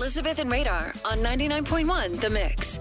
Elizabeth and Radar on 99.1 The Mix.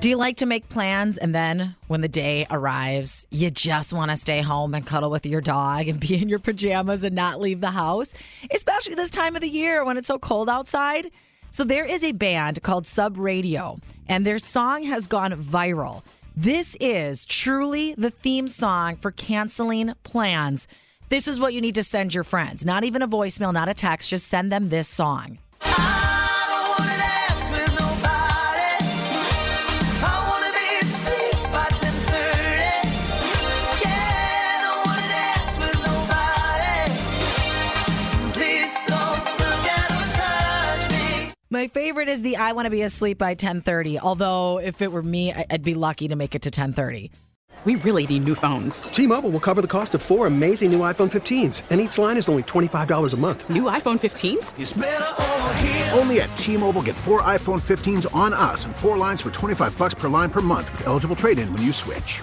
Do you like to make plans and then when the day arrives, you just want to stay home and cuddle with your dog and be in your pajamas and not leave the house? Especially this time of the year when it's so cold outside. So there is a band called Sub Radio, and their song has gone viral. This is truly the theme song for canceling plans. This is what you need to send your friends. Not even a voicemail, not a text, just send them this song. My favorite is the I want to be asleep by 10:30. Although if it were me, I- I'd be lucky to make it to 10:30. We really need new phones. T-Mobile will cover the cost of four amazing new iPhone 15s, and each line is only $25 a month. New iPhone 15s? Only at T-Mobile get four iPhone 15s on us and four lines for 25 bucks per line per month with eligible trade-in when you switch.